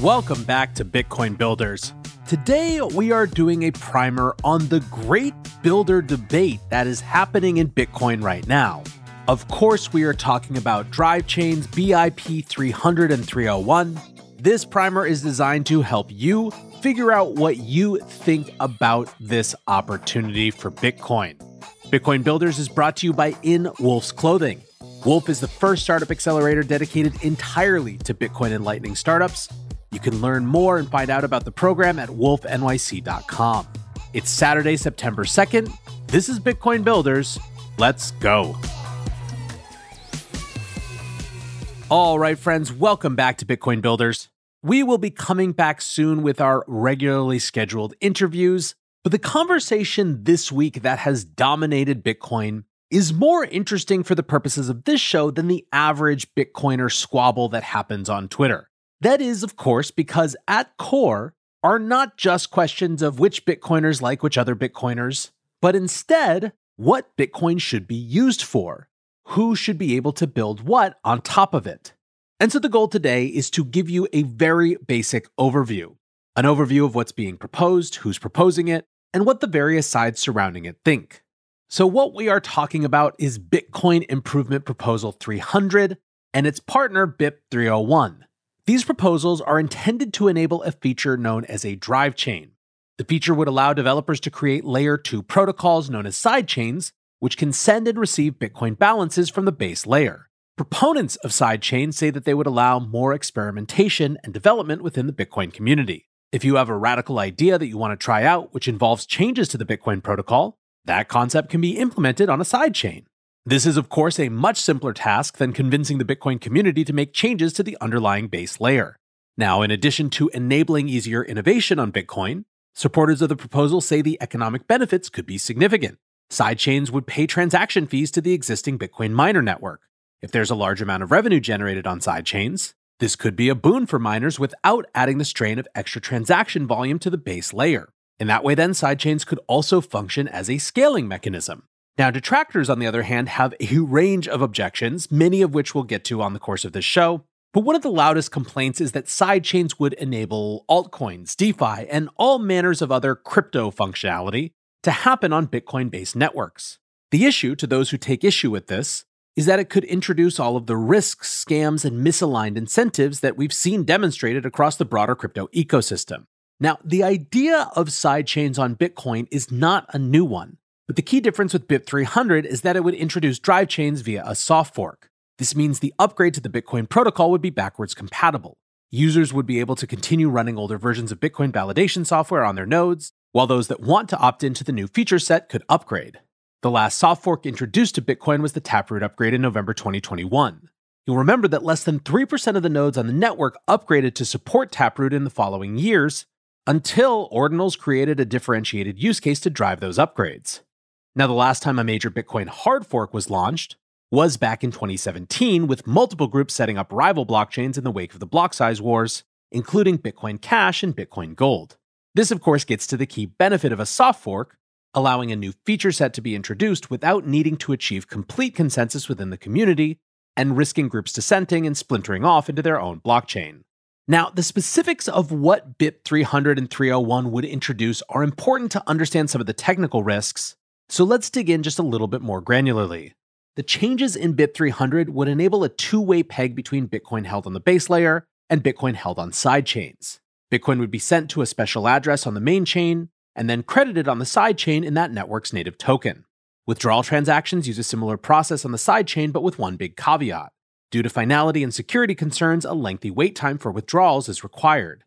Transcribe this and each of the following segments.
Welcome back to Bitcoin Builders. Today, we are doing a primer on the great builder debate that is happening in Bitcoin right now. Of course, we are talking about drive chains BIP 300 and 301. This primer is designed to help you figure out what you think about this opportunity for Bitcoin. Bitcoin Builders is brought to you by In Wolf's Clothing. Wolf is the first startup accelerator dedicated entirely to Bitcoin and Lightning startups. You can learn more and find out about the program at wolfnyc.com. It's Saturday, September 2nd. This is Bitcoin Builders. Let's go. All right, friends, welcome back to Bitcoin Builders. We will be coming back soon with our regularly scheduled interviews, but the conversation this week that has dominated Bitcoin is more interesting for the purposes of this show than the average Bitcoiner squabble that happens on Twitter. That is, of course, because at core are not just questions of which Bitcoiners like which other Bitcoiners, but instead what Bitcoin should be used for, who should be able to build what on top of it. And so the goal today is to give you a very basic overview an overview of what's being proposed, who's proposing it, and what the various sides surrounding it think. So, what we are talking about is Bitcoin Improvement Proposal 300 and its partner BIP 301. These proposals are intended to enable a feature known as a drive chain. The feature would allow developers to create layer 2 protocols known as sidechains, which can send and receive Bitcoin balances from the base layer. Proponents of sidechains say that they would allow more experimentation and development within the Bitcoin community. If you have a radical idea that you want to try out, which involves changes to the Bitcoin protocol, that concept can be implemented on a sidechain. This is, of course, a much simpler task than convincing the Bitcoin community to make changes to the underlying base layer. Now, in addition to enabling easier innovation on Bitcoin, supporters of the proposal say the economic benefits could be significant. Sidechains would pay transaction fees to the existing Bitcoin miner network. If there's a large amount of revenue generated on sidechains, this could be a boon for miners without adding the strain of extra transaction volume to the base layer. In that way, then, sidechains could also function as a scaling mechanism. Now, detractors, on the other hand, have a range of objections, many of which we'll get to on the course of this show. But one of the loudest complaints is that sidechains would enable altcoins, DeFi, and all manners of other crypto functionality to happen on Bitcoin based networks. The issue, to those who take issue with this, is that it could introduce all of the risks, scams, and misaligned incentives that we've seen demonstrated across the broader crypto ecosystem. Now, the idea of sidechains on Bitcoin is not a new one. But the key difference with BIP 300 is that it would introduce drive chains via a soft fork. This means the upgrade to the Bitcoin protocol would be backwards compatible. Users would be able to continue running older versions of Bitcoin validation software on their nodes, while those that want to opt into the new feature set could upgrade. The last soft fork introduced to Bitcoin was the Taproot upgrade in November 2021. You'll remember that less than 3% of the nodes on the network upgraded to support Taproot in the following years, until Ordinals created a differentiated use case to drive those upgrades. Now, the last time a major Bitcoin hard fork was launched was back in 2017, with multiple groups setting up rival blockchains in the wake of the block size wars, including Bitcoin Cash and Bitcoin Gold. This, of course, gets to the key benefit of a soft fork, allowing a new feature set to be introduced without needing to achieve complete consensus within the community and risking groups dissenting and splintering off into their own blockchain. Now, the specifics of what BIP 300 and 301 would introduce are important to understand some of the technical risks, so let's dig in just a little bit more granularly. The changes in BIP 300 would enable a two way peg between Bitcoin held on the base layer and Bitcoin held on sidechains. Bitcoin would be sent to a special address on the main chain and then credited on the sidechain in that network's native token. Withdrawal transactions use a similar process on the sidechain, but with one big caveat. Due to finality and security concerns, a lengthy wait time for withdrawals is required.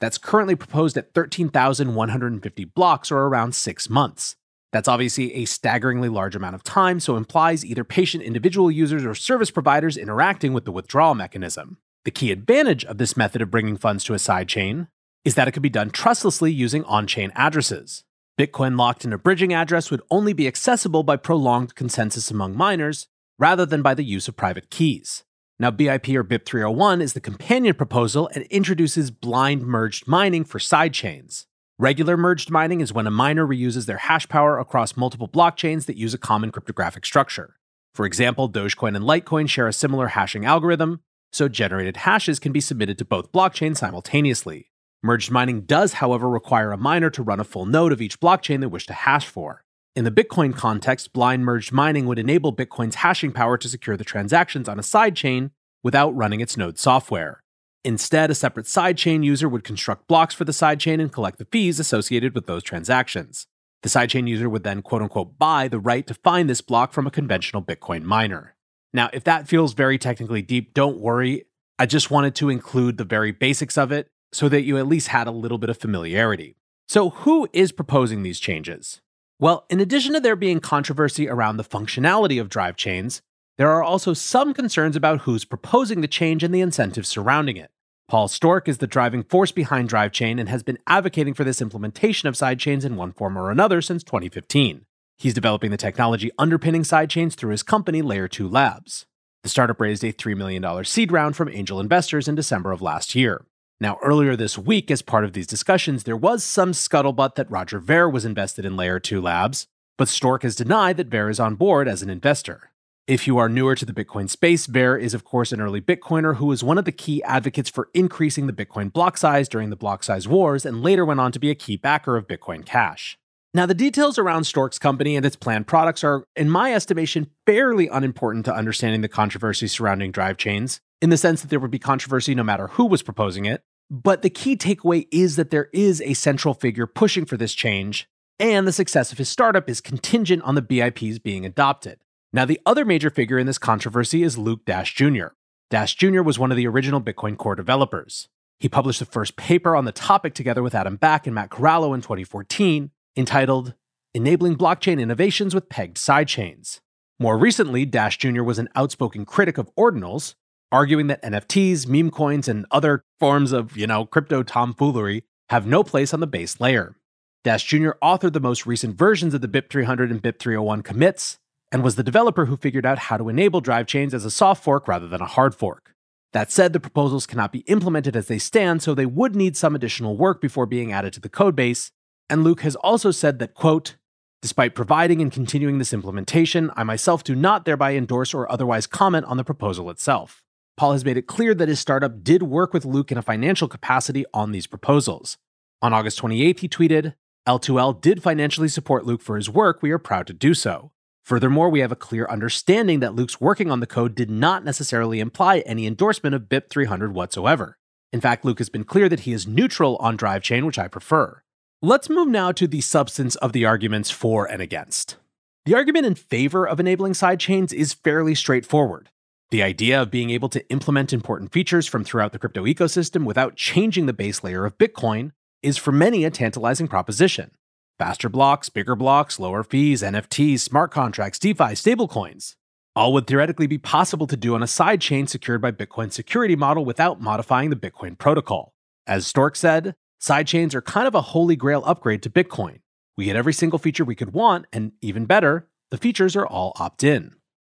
That's currently proposed at 13,150 blocks or around six months. That's obviously a staggeringly large amount of time, so implies either patient individual users or service providers interacting with the withdrawal mechanism. The key advantage of this method of bringing funds to a sidechain is that it could be done trustlessly using on chain addresses. Bitcoin locked in a bridging address would only be accessible by prolonged consensus among miners rather than by the use of private keys. Now, BIP or BIP 301 is the companion proposal and introduces blind merged mining for sidechains. Regular merged mining is when a miner reuses their hash power across multiple blockchains that use a common cryptographic structure. For example, Dogecoin and Litecoin share a similar hashing algorithm, so generated hashes can be submitted to both blockchains simultaneously. Merged mining does, however, require a miner to run a full node of each blockchain they wish to hash for. In the Bitcoin context, blind merged mining would enable Bitcoin's hashing power to secure the transactions on a sidechain without running its node software. Instead, a separate sidechain user would construct blocks for the sidechain and collect the fees associated with those transactions. The sidechain user would then quote unquote buy the right to find this block from a conventional Bitcoin miner. Now, if that feels very technically deep, don't worry. I just wanted to include the very basics of it so that you at least had a little bit of familiarity. So, who is proposing these changes? Well, in addition to there being controversy around the functionality of drive chains, there are also some concerns about who's proposing the change and the incentives surrounding it. Paul Sztorc is the driving force behind DriveChain and has been advocating for this implementation of sidechains in one form or another since 2015. He's developing the technology underpinning sidechains through his company, Layer 2 Labs. The startup raised a $3 million seed round from angel investors in December of last year. Now, earlier this week, as part of these discussions, there was some scuttlebutt that Roger Ver was invested in Layer 2 Labs, but Stork has denied that Ver is on board as an investor. If you are newer to the Bitcoin space, Ver is, of course, an early Bitcoiner who was one of the key advocates for increasing the Bitcoin block size during the block size wars and later went on to be a key backer of Bitcoin Cash. Now, the details around Sztorc's company and its planned products are, in my estimation, fairly unimportant to understanding the controversy surrounding drive chains, in the sense that there would be controversy no matter who was proposing it. But the key takeaway is that there is a central figure pushing for this change, and the success of his startup is contingent on the BIPs being adopted. Now, the other major figure in this controversy is Luke Dash Jr. Dash Jr. was one of the original Bitcoin Core developers. He published the first paper on the topic together with Adam Back and Matt Corallo in 2014, entitled Enabling Blockchain Innovations with Pegged Sidechains. More recently, Dash Jr. was an outspoken critic of ordinals, arguing that NFTs, meme coins, and other forms of, you know, crypto tomfoolery have no place on the base layer. Dash Jr. authored the most recent versions of the BIP300 and BIP301 commits, and was the developer who figured out how to enable drive chains as a soft fork rather than a hard fork. That said, the proposals cannot be implemented as they stand, so they would need some additional work before being added to the codebase. And Luke has also said that, quote, Despite providing and continuing this implementation, I myself do not thereby endorse or otherwise comment on the proposal itself. Paul has made it clear that his startup did work with Luke in a financial capacity on these proposals. On August 28th, he tweeted, L2L did financially support Luke for his work. We are proud to do so. Furthermore, we have a clear understanding that Luke's working on the code did not necessarily imply any endorsement of BIP 300 whatsoever. In fact, Luke has been clear that he is neutral on DriveChain, which I prefer. Let's move now to the substance of the arguments for and against. The argument in favor of enabling sidechains is fairly straightforward. The idea of being able to implement important features from throughout the crypto ecosystem without changing the base layer of Bitcoin is for many a tantalizing proposition. Faster blocks, bigger blocks, lower fees, NFTs, smart contracts, DeFi, stablecoins. All would theoretically be possible to do on a sidechain secured by Bitcoin's security model without modifying the Bitcoin protocol. As Sztorc said, sidechains are kind of a holy grail upgrade to Bitcoin. We get every single feature we could want, and even better, the features are all opt in.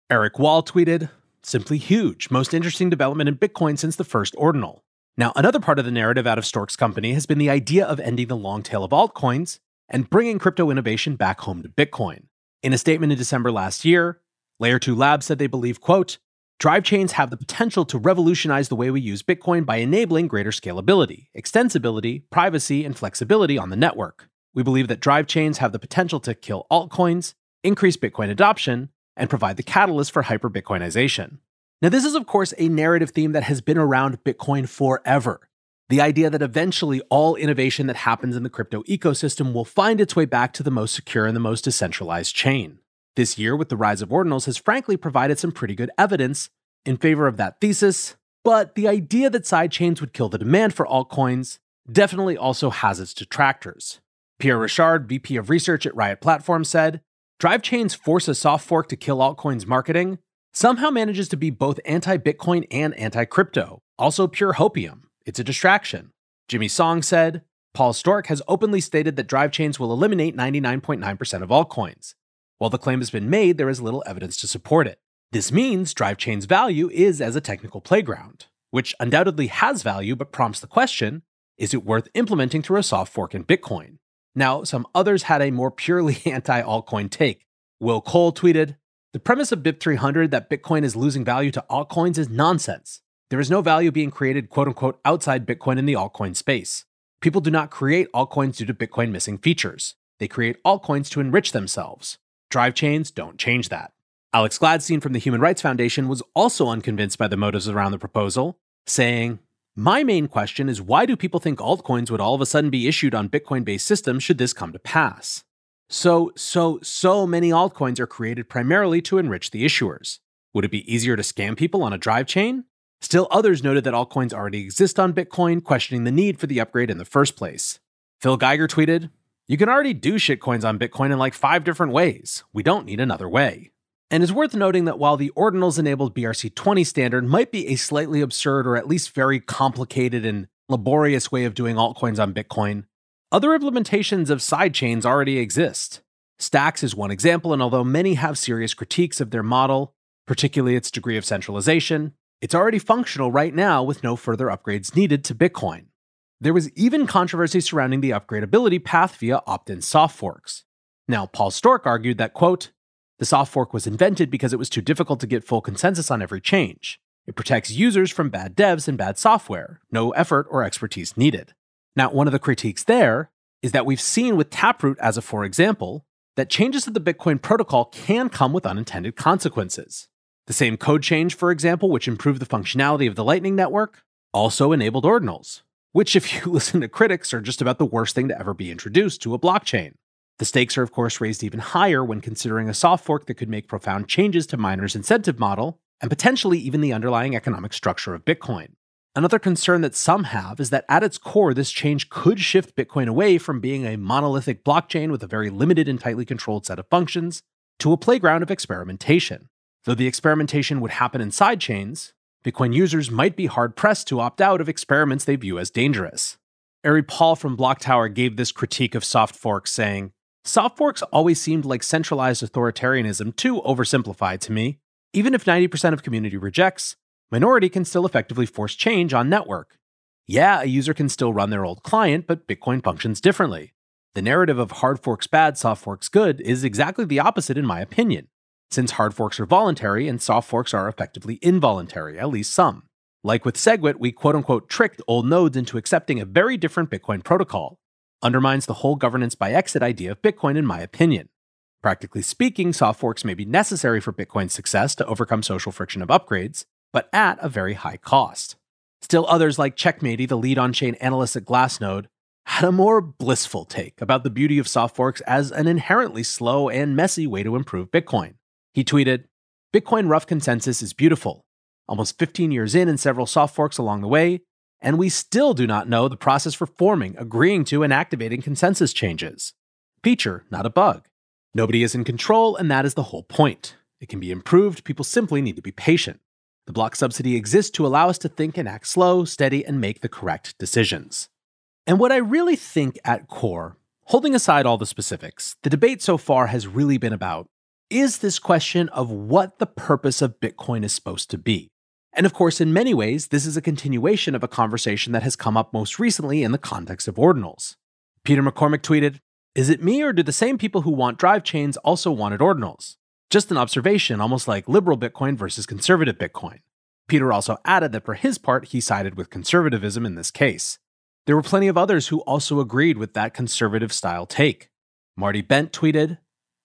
Eric Wall tweeted, Simply huge, most interesting development in Bitcoin since the first ordinal. Now, another part of the narrative out of Sztorc's company has been the idea of ending the long tail of altcoins and bringing crypto innovation back home to Bitcoin. In a statement in December last year, Layer 2 Labs said they believe, quote, Drive chains have the potential to revolutionize the way we use Bitcoin by enabling greater scalability, extensibility, privacy, and flexibility on the network. We believe that drive chains have the potential to kill altcoins, increase Bitcoin adoption, and provide the catalyst for hyper Bitcoinization. Now, this is, of course, a narrative theme that has been around Bitcoin forever. The idea that eventually all innovation that happens in the crypto ecosystem will find its way back to the most secure and the most decentralized chain. This year, with the rise of ordinals, has frankly provided some pretty good evidence in favor of that thesis, but the idea that sidechains would kill the demand for altcoins definitely also has its detractors. Pierre Rochard, VP of Research at Riot Platform, said Drive chains force a soft fork to kill altcoins marketing somehow manages to be both anti Bitcoin and anti crypto, also pure hopium. It's a distraction. Jimmy Song said, Paul Sztorc has openly stated that drive chains will eliminate 99.9% of altcoins. While the claim has been made, there is little evidence to support it. This means drive chain's value is as a technical playground, which undoubtedly has value but prompts the question is it worth implementing through a soft fork in Bitcoin? Now, some others had a more purely anti altcoin take. Will Cole tweeted The premise of BIP300 that Bitcoin is losing value to altcoins is nonsense. There is no value being created, quote unquote, outside Bitcoin in the altcoin space. People do not create altcoins due to Bitcoin missing features. They create altcoins to enrich themselves. Drive chains don't change that. Alex Gladstein from the Human Rights Foundation was also unconvinced by the motives around the proposal, saying, My main question is why do people think altcoins would all of a sudden be issued on Bitcoin based systems should this come to pass? So, so, so many altcoins are created primarily to enrich the issuers. Would it be easier to scam people on a drive chain? Still, others noted that altcoins already exist on Bitcoin, questioning the need for the upgrade in the first place. Phil Geiger tweeted, You can already do shitcoins on Bitcoin in like five different ways. We don't need another way. And it's worth noting that while the Ordinals enabled BRC20 standard might be a slightly absurd or at least very complicated and laborious way of doing altcoins on Bitcoin, other implementations of sidechains already exist. Stacks is one example, and although many have serious critiques of their model, particularly its degree of centralization, it's already functional right now with no further upgrades needed to Bitcoin. There was even controversy surrounding the upgradability path via opt in soft forks. Now, Paul Sztorc argued that, quote, the soft fork was invented because it was too difficult to get full consensus on every change. It protects users from bad devs and bad software, no effort or expertise needed. Now, one of the critiques there is that we've seen with Taproot, as a for example, that changes to the Bitcoin protocol can come with unintended consequences. The same code change, for example, which improved the functionality of the Lightning Network, also enabled ordinals, which, if you listen to critics, are just about the worst thing to ever be introduced to a blockchain. The stakes are, of course, raised even higher when considering a soft fork that could make profound changes to miners' incentive model and potentially even the underlying economic structure of Bitcoin. Another concern that some have is that at its core, this change could shift Bitcoin away from being a monolithic blockchain with a very limited and tightly controlled set of functions to a playground of experimentation. Though the experimentation would happen in sidechains, Bitcoin users might be hard pressed to opt out of experiments they view as dangerous. Ari Paul from Blocktower gave this critique of soft forks, saying, Soft forks always seemed like centralized authoritarianism too oversimplified to me. Even if 90% of community rejects, minority can still effectively force change on network. Yeah, a user can still run their old client, but Bitcoin functions differently. The narrative of hard forks bad, soft forks good is exactly the opposite in my opinion since hard forks are voluntary and soft forks are effectively involuntary, at least some. Like with SegWit, we quote unquote tricked old nodes into accepting a very different Bitcoin protocol. Undermines the whole governance by exit idea of Bitcoin, in my opinion. Practically speaking, soft forks may be necessary for Bitcoin's success to overcome social friction of upgrades, but at a very high cost. Still, others like Checkmatey, the lead on chain analyst at Glassnode, had a more blissful take about the beauty of soft forks as an inherently slow and messy way to improve Bitcoin. He tweeted Bitcoin rough consensus is beautiful. Almost 15 years in and several soft forks along the way, and we still do not know the process for forming, agreeing to, and activating consensus changes. Feature, not a bug. Nobody is in control, and that is the whole point. It can be improved, people simply need to be patient. The block subsidy exists to allow us to think and act slow, steady, and make the correct decisions. And what I really think at core, holding aside all the specifics, the debate so far has really been about is this question of what the purpose of Bitcoin is supposed to be. And of course, in many ways, this is a continuation of a conversation that has come up most recently in the context of ordinals. Peter McCormick tweeted, Is it me or do the same people who want drive chains also wanted ordinals? Just an observation, almost like liberal Bitcoin versus conservative Bitcoin. Peter also added that for his part, he sided with conservatism in this case. There were plenty of others who also agreed with that conservative style take. Marty Bent tweeted,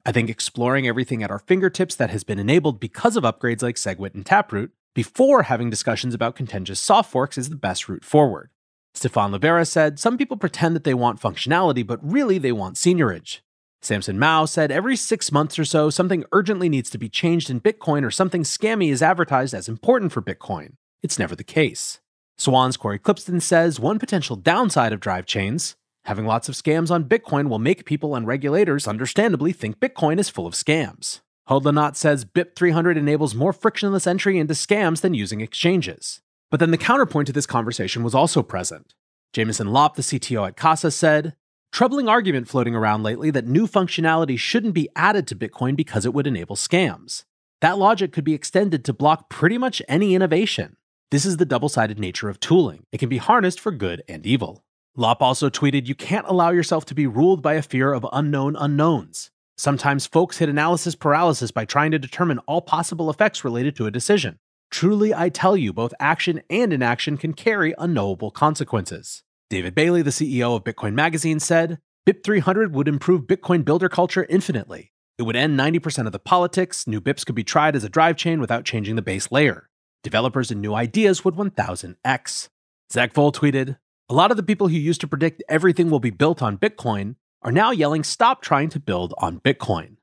I think exploring everything at our fingertips that has been enabled because of upgrades like SegWit and Taproot, before having discussions about contentious soft forks, is the best route forward. Stephan Livera said, Some people pretend that they want functionality, but really they want seigniorage. Samson Mow said, Every six months or so, something urgently needs to be changed in Bitcoin or something scammy is advertised as important for Bitcoin. It's never the case. Swan's Cory Klippsten says, One potential downside of drive chains Having lots of scams on Bitcoin will make people and regulators understandably think Bitcoin is full of scams. Hodlonaut says BIP300 enables more frictionless entry into scams than using exchanges. But then the counterpoint to this conversation was also present. Jameson Lopp, the CTO at Casa, said, Troubling argument floating around lately that new functionality shouldn't be added to Bitcoin because it would enable scams. That logic could be extended to block pretty much any innovation. This is the double sided nature of tooling. It can be harnessed for good and evil. Lopp also tweeted, You can't allow yourself to be ruled by a fear of unknown unknowns. Sometimes folks hit analysis paralysis by trying to determine all possible effects related to a decision. Truly, I tell you, both action and inaction can carry unknowable consequences. David Bailey, the CEO of Bitcoin Magazine, said BIP300 would improve Bitcoin builder culture infinitely. It would end 90% of the politics, new BIPs could be tried as a drive chain without changing the base layer. Developers and new ideas would 1000x. Zack Voell tweeted, A lot of the people who used to predict everything will be built on Bitcoin are now yelling, Stop trying to build on Bitcoin.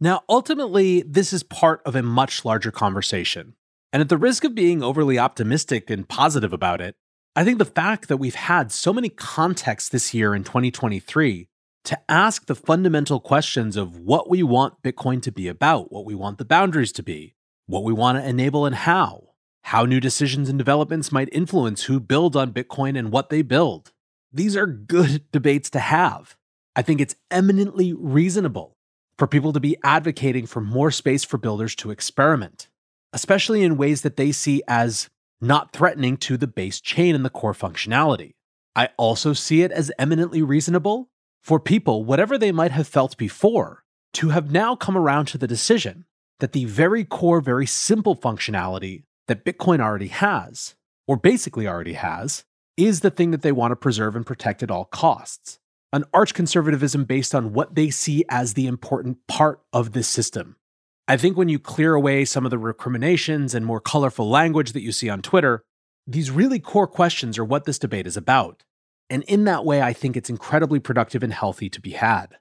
Now, ultimately, this is part of a much larger conversation. And at the risk of being overly optimistic and positive about it, I think the fact that we've had so many contexts this year in 2023 to ask the fundamental questions of what we want Bitcoin to be about, what we want the boundaries to be, what we want to enable and how, how new decisions and developments might influence who build on Bitcoin and what they build. These are good debates to have. I think it's eminently reasonable for people to be advocating for more space for builders to experiment, especially in ways that they see as not threatening to the base chain and the core functionality. I also see it as eminently reasonable for people, whatever they might have felt before, to have now come around to the decision that the very core, very simple functionality that Bitcoin already has, or basically already has, is the thing that they want to preserve and protect at all costs an arch conservatism based on what they see as the important part of this system. I think when you clear away some of the recriminations and more colorful language that you see on Twitter, these really core questions are what this debate is about. And in that way, I think it's incredibly productive and healthy to be had.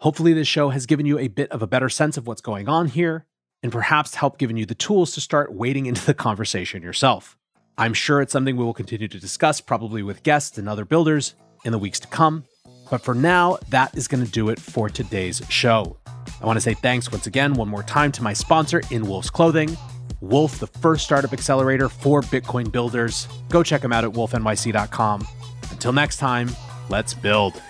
Hopefully, this show has given you a bit of a better sense of what's going on here, and perhaps help given you the tools to start wading into the conversation yourself. I'm sure it's something we will continue to discuss, probably with guests and other builders, in the weeks to come. But for now, that is going to do it for today's show. I want to say thanks once again, one more time, to my sponsor, In Wolf's Clothing. Wolf, the first startup accelerator for Bitcoin builders. Go check them out at wolfnyc.com. Until next time, let's build.